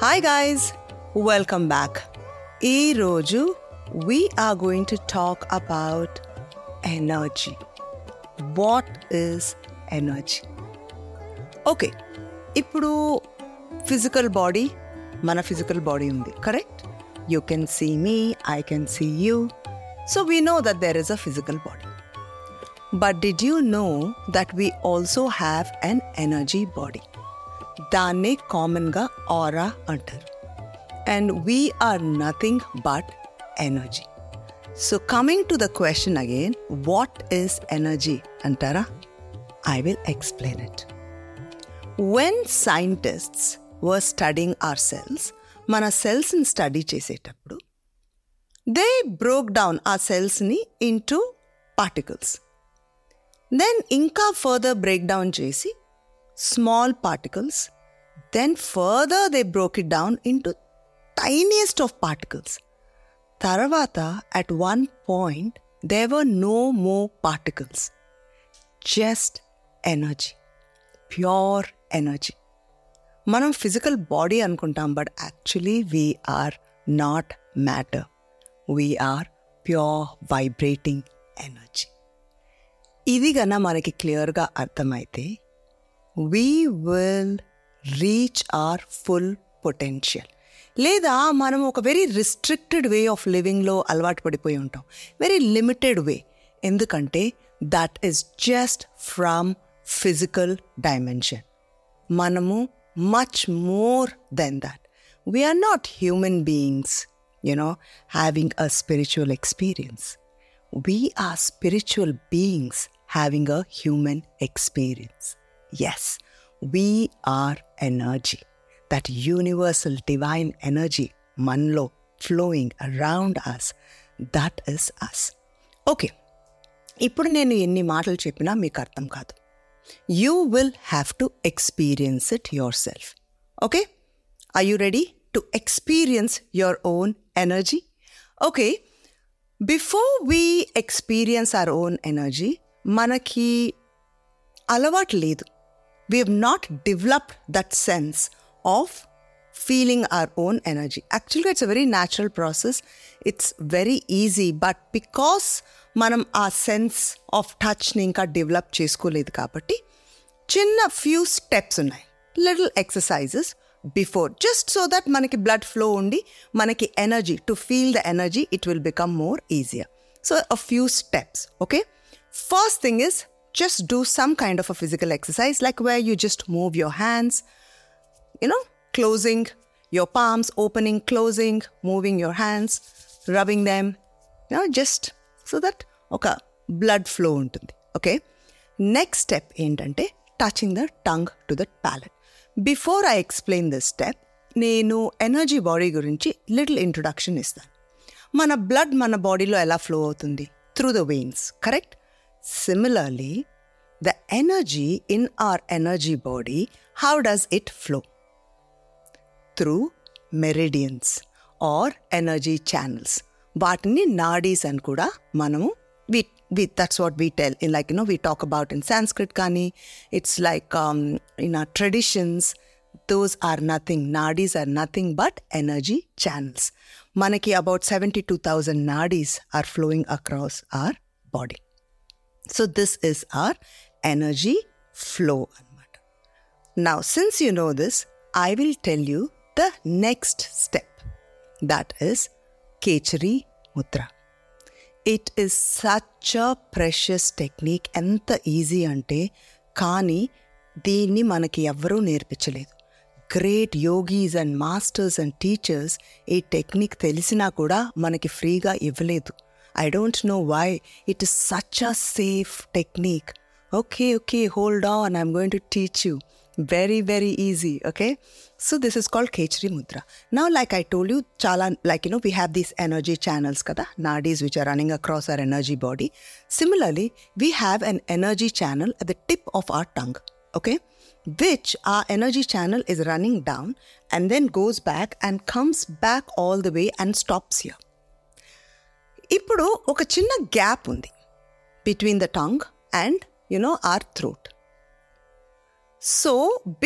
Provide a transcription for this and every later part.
Hi guys welcome back ఈరోజు we are going to talk about energy what is energy okay ఇప్పుడు physical body మన physical body ఉంది correct you can see me I can see you so we know that there is a physical body but did you know that we also have an energy body దాన్నే కామన్గా aura అంటారు and we are nothing but energy so coming to the question again what is energy అంటారా I will explain it when scientists were studying our cells మన సెల్స్ని study చేసేటప్పుడు they broke down ఆ సెల్స్ని into particles then ఇంకా further break down చేసి small particles then further they broke it down into tiniest of particles తర్వాత at one point they were no more particles just energy pure energy మనం physical body అనుకుంటాం but actually we are not matter we are pure vibrating energy ఇది గన మనకి క్లియర్గా అర్థమైతే we will reach our full potential లేదా మనం ఒక వెరీ రిస్ట్రిక్టెడ్ వే ఆఫ్ లివింగ్లో అలవాటు పడిపోయి ఉంటాం వెరీ లిమిటెడ్ వే ఎందుకంటే that is just from physical dimension మనము much more than that we are not human beings you know having a spiritual experience we are spiritual beings having a human experience. Yes, we are energy. That universal divine energy, manlo, flowing around us, that is us. Okay ఇప్పుడు నేను ఎన్ని మాటలు చెప్పినా మీకు అర్థం కాదు you will have to experience it your self okay I you ready to experience your own energy okay before we experience our own energy మనకి అలవాటు లేదు we have not developed that sense of feeling hour own energy యాక్చువల్గా it's a very natural process it's very easy but because మనం ఆ sense of టచ్ని ఇంకా develop చేసుకోలేదు కాబట్టి చిన్న ఫ్యూ స్టెప్స్ ఉన్నాయి little exercises before just so that మనకి blood flow ఉండి మనకి energy to feel the energy it will become more easier so a few steps okay first thing is just do some kind of a physical exercise, like where you just move your hands, you know, closing your palms, opening, closing, moving your hands, rubbing them, you know, just so that ఒక blood flow ఉంటుంది okay next step ఏంటంటే touching the tongue to the palate before I explain this step నేను energy body గురించి little introduction ఇస్తాను మన blood మన బాడీలో ఎలా ఫ్లో అవుతుంది through the veins correct Similarly, the energy in our energy body, how does it flow? Through meridians or energy channels. వాటిని నాడీస్ అని కూడా మనము we we that's what we tell in like you know we talk about in Sanskrit కానీ it's like in our traditions those are nothing nadis are nothing but energy channels మనకి about seventy two thousand nadis are flowing across our body So this is our energy flow. Now, since you know this, I will tell you the next step. That is Kechari Mudra. It is such a precious technique. ఎంత easy అంటే కానీ దీన్ని మనకి ఎవ్వరూ నేర్పించలేదు great yogis and masters and teachers ఈ technique తెలిసినా కూడా మనకి ఫ్రీగా ఇవ్వలేదు I don't know why. It is such a safe technique. Okay, okay, hold on. I'm going to teach you. Very, very easy. Okay. So this is called Kechri Mudra. Now, like I told you, chala, like you know, we have these energy channels, kada, nadis which are running across our energy body. Similarly, we have an energy channel at the tip of our tongue. Okay. Which our energy channel is running down and then goes back and comes back all the way and stops here. ఇప్పుడు ఒక చిన్న gap ఉంది between the tongue and you know our throat so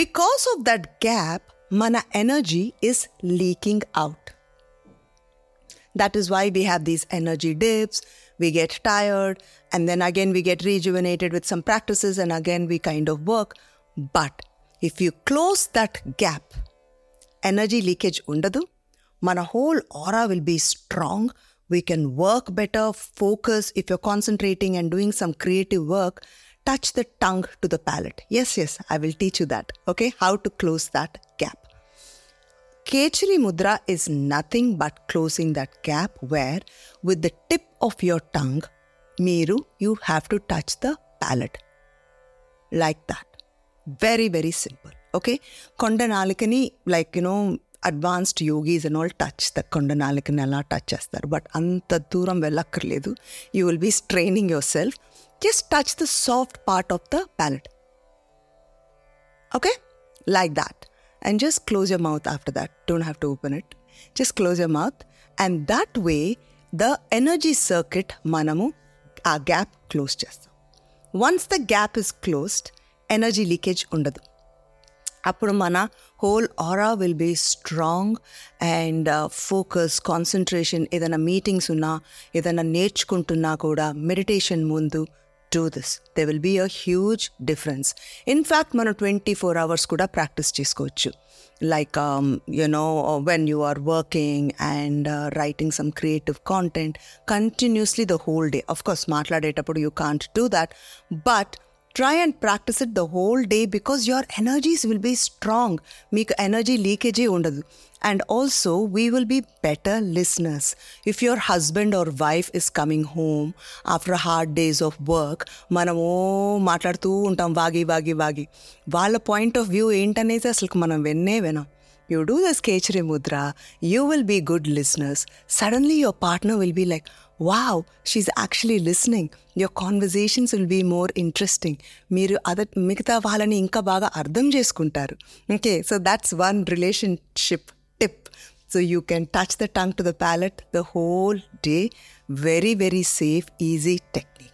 because of that gap మన energy is leaking out that is why we have these energy dips we get tired and then again we get rejuvenated with some practices and again we kind of work but if you close that gap energy leakage ఉండదు మన whole aura will be strong we can work better focus if you're concentrating and doing some creative work touch the tongue to the palate yes yes i will teach you that okay how to close that gap Kechari Mudra is nothing but closing that gap where, with the tip of your tongue, Miru, you have to touch the palate. Like that. Very, very simple. Okay? Kondanalakani, like, you know, advanced yogis and all touch the కొండనాలికని అలా touch చేస్తారు but అంత దూరం వెళ్ళక్కర్లేదు you will be straining yourself just touch the soft part of the palette Okay? Like that. And just close your mouth after that. Don't have to open it. Just close your mouth. And that way, the energy circuit మనము ఆ gap close చేస్తాం once the gap is closed energy leakage ఉండదు అప్పుడు మన whole aura will be strong and focus concentration ఏదైనా meetings ఉన్నా ఏదైనా నేర్చుకుంటున్నా కూడా మెడిటేషన్ ముందు do this they will be a huge difference in fact మనం ట్వంటీ ఫోర్ అవర్స్ కూడా ప్రాక్టీస్ చేసుకోవచ్చు like you know when you are working and writing some creative content continuously the whole day of course మాట్లాడేటప్పుడు you can't do that but try and practice it the whole day because your energies will be strong మీకు energy లీకేజే ఉండదు and also we will be better listeners if your husband or wife is coming home after hard days of work మనము మాట్లాడుతూ ఉంటాం వాగి వాగి వాగి వాళ్ళ point of view ఏంటనేది అసలు మనం విన్నే వినాం you do this Kechari Mudra, you will be good listeners. Suddenly your partner will be like, wow, she's actually listening. Your conversations will be more interesting. మీరు అదర్ మిగతా వాళ్ళని ఇంకా బాగా అర్థం చేసుకుంటారు okay so that's one relationship tip so you can touch the tongue to the palate the whole day very very safe easy technique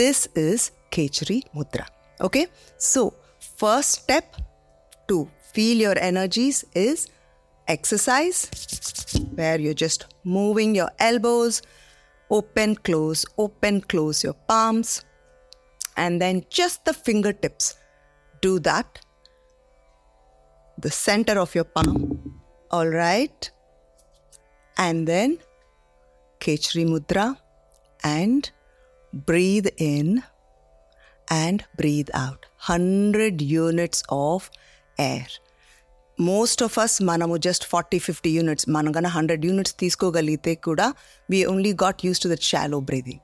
this is Kechari Mudra. Okay, so first step to feel your energies is exercise, where you're just moving your elbows, open, close, open, close your palms, and then just the fingertips. Do that. The center of your palm, all right, and then Kechari Mudra. And breathe in and breathe out. 100 units of air most of us మనము just forty fifty units మనం కన్నా hundred units తీసుకోగలిగితే కూడా we only got used to that shallow breathing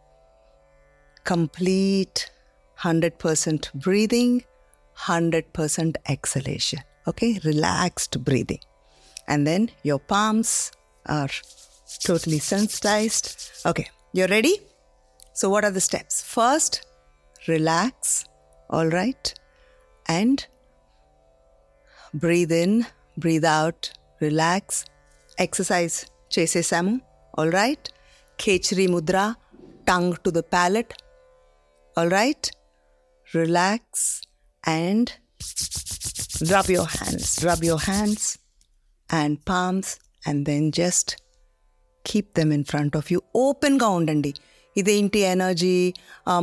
complete hundred percent breathing hundred percent exhalation okay relaxed breathing and then your palms are totally sensitized. Okay, you're ready? So, what are the steps? First, relax, all right, and breathe in, breathe out, relax, exercise చేసేసాము all right. Kechari mudra, tongue to the palate, all right. Relax and rub your hands, rub your hands and palms, and then just keep them in front of you ఓపెన్గా ఉండండి ఇదేంటి energy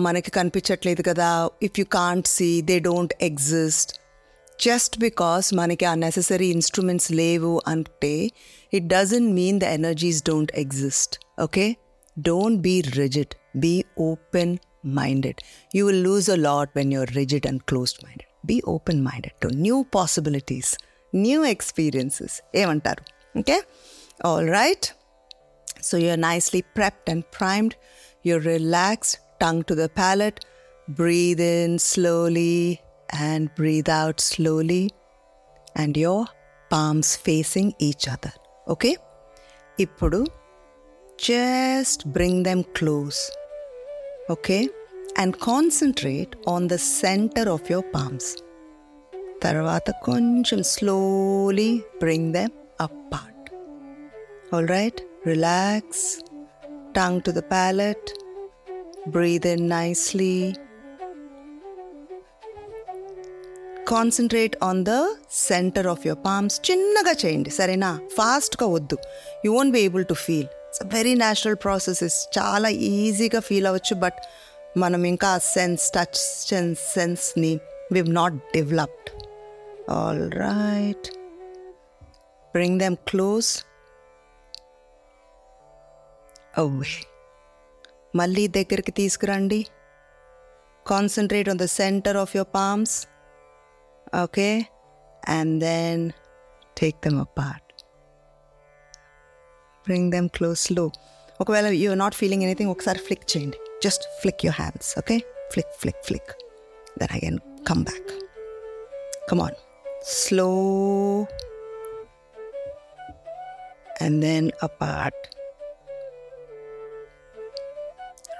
మనకి కనిపించట్లేదు కదా if you can't see they don't exist just because మనకి ఆ necessary instruments లేవు అంటే it doesn't mean the energies don't exist okay don't be rigid be open minded you will lose a lot when you're rigid and closed minded be open minded to new possibilities new experiences ఏమంటారు okay all right So you're nicely prepped and primed. You're relaxed, tongue to the palate. Breathe in slowly and breathe out slowly. And your palms facing each other. Okay? Ippudu just bring them close. Okay? And concentrate on the center of your palms. తర్వాత కొంచెం slowly bring them apart. All right, relax, tongue to the palate, breathe in nicely, Concentrate on the centre of your palms చిన్నగా చేయండి. సరేనా? ఫాస్ట్గా వద్దు. You won't be able to feel it's very natural processes చాలా ఈజీగా feel అవ్వచ్చు. But మనం ఇంకా sense touch sense సెన్స్ని we've not developed all right bring them close away మళ్ళీ దగ్గరికి తీసుకురండి. Concentrate on the centre of your palms okay and then take them apart bring them close లో ఒకవేళ యూ నాట్ ఫీలింగ్ ఎనీథింగ్ ఒకసారి flick చేయండి just flick your hands okay flick flick flick then I can come back come on slow and then apart.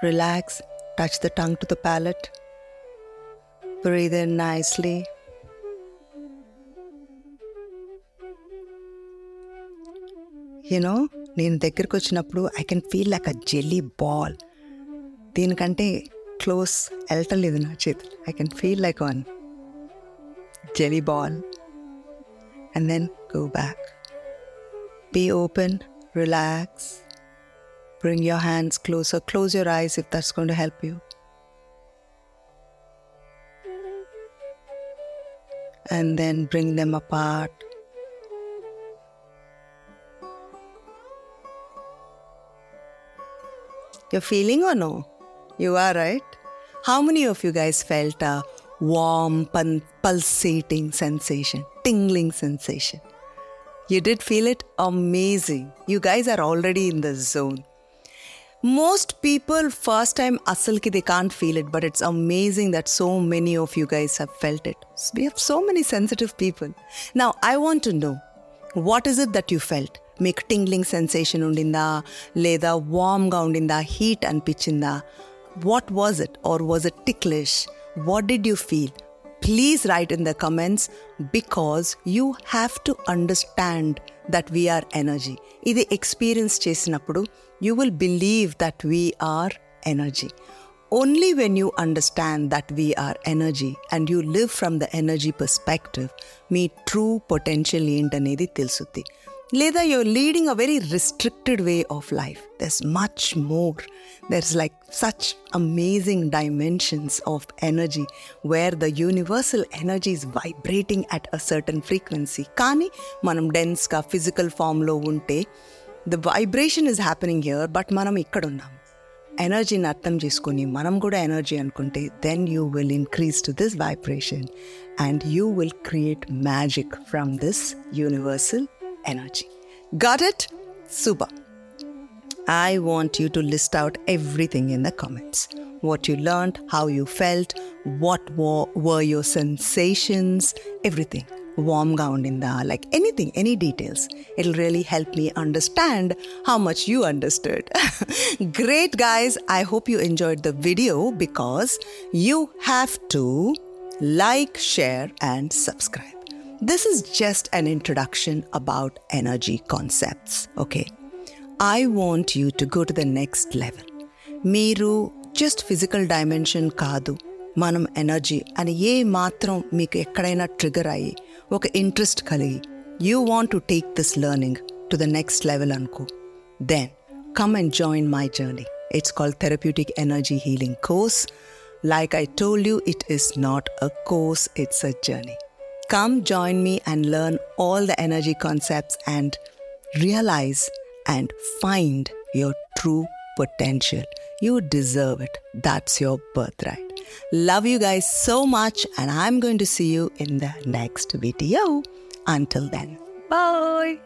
Relax, touch the tongue to the palate. Breathe in nicely. You know నేను దగ్గరికి వచ్చినప్పుడు I can feel like a jelly ball దీనికంటే close వెళ్ళటలేదు నా చేతులు I can feel like one jelly ball and then go back Be open, relax. Bring your hands closer. Close your eyes if that's going to help you. And then bring them apart. You're feeling or no? You are, right? How many of you guys felt a warm, pun- pulsating sensation, tingling sensation? You did feel it? Amazing. You guys are already in the zone. Most people, first time asalki, they can't feel it, but it's amazing that so many of you guys have felt it. We have so many sensitive people. Now, I want to know what is it that you felt? మీకు tingling sensation ఉండిందా లేదా వామ్గా ఉండిందా heat అనిపించిందా what was it or was it ticklish what did you feel please write in the comments because you have to understand that we're energy ఇది experience చేసినప్పుడు you will believe that we're energy Only when you understand that we are energy and you live from the energy మీ true potential ఏంటనేది తెలుసుద్ది లేదా you're leading a very restricted way of life there's much more there's like such amazing dimensions of energy where the universal energy is vibrating at a certain frequency కానీ మనం డెన్స్గా physical ఫామ్లో ఉంటే the vibration is happening here but మనం ఇక్కడ ఉన్నాం. ఎనర్జీని అర్థం చేసుకుని మనం కూడా ఎనర్జీ అనుకుంటే then you will increase to this vibration and you will create magic from this universal energy. Got it? Super. I want you to list out everything in the comments. What you learned, how you felt, what were, were your sensations, everything. Warm gown in the like anything, any details. It'll really help me understand how much you understood. Great, guys. I hope you enjoyed the video because you have to like, share, and subscribe. This is just an introduction about energy concepts, okay? I want you to go to the next level. మీరు just physical dimension కాదు మనం energy అని ఏ మాత్రం మీకు ఎక్కడైనా trigger అయ్యి ఒక interest కలిగి you want to take this learning to the next level అనుకో then come and join my journey it's called therapeutic energy healing course like I told you it is not a course it's a journey Come join me and learn all the energy concepts and realize and find your true potential. You deserve it. That's your birthright. Love you guys so much, and I'm going to see you in the next video. Until then, bye.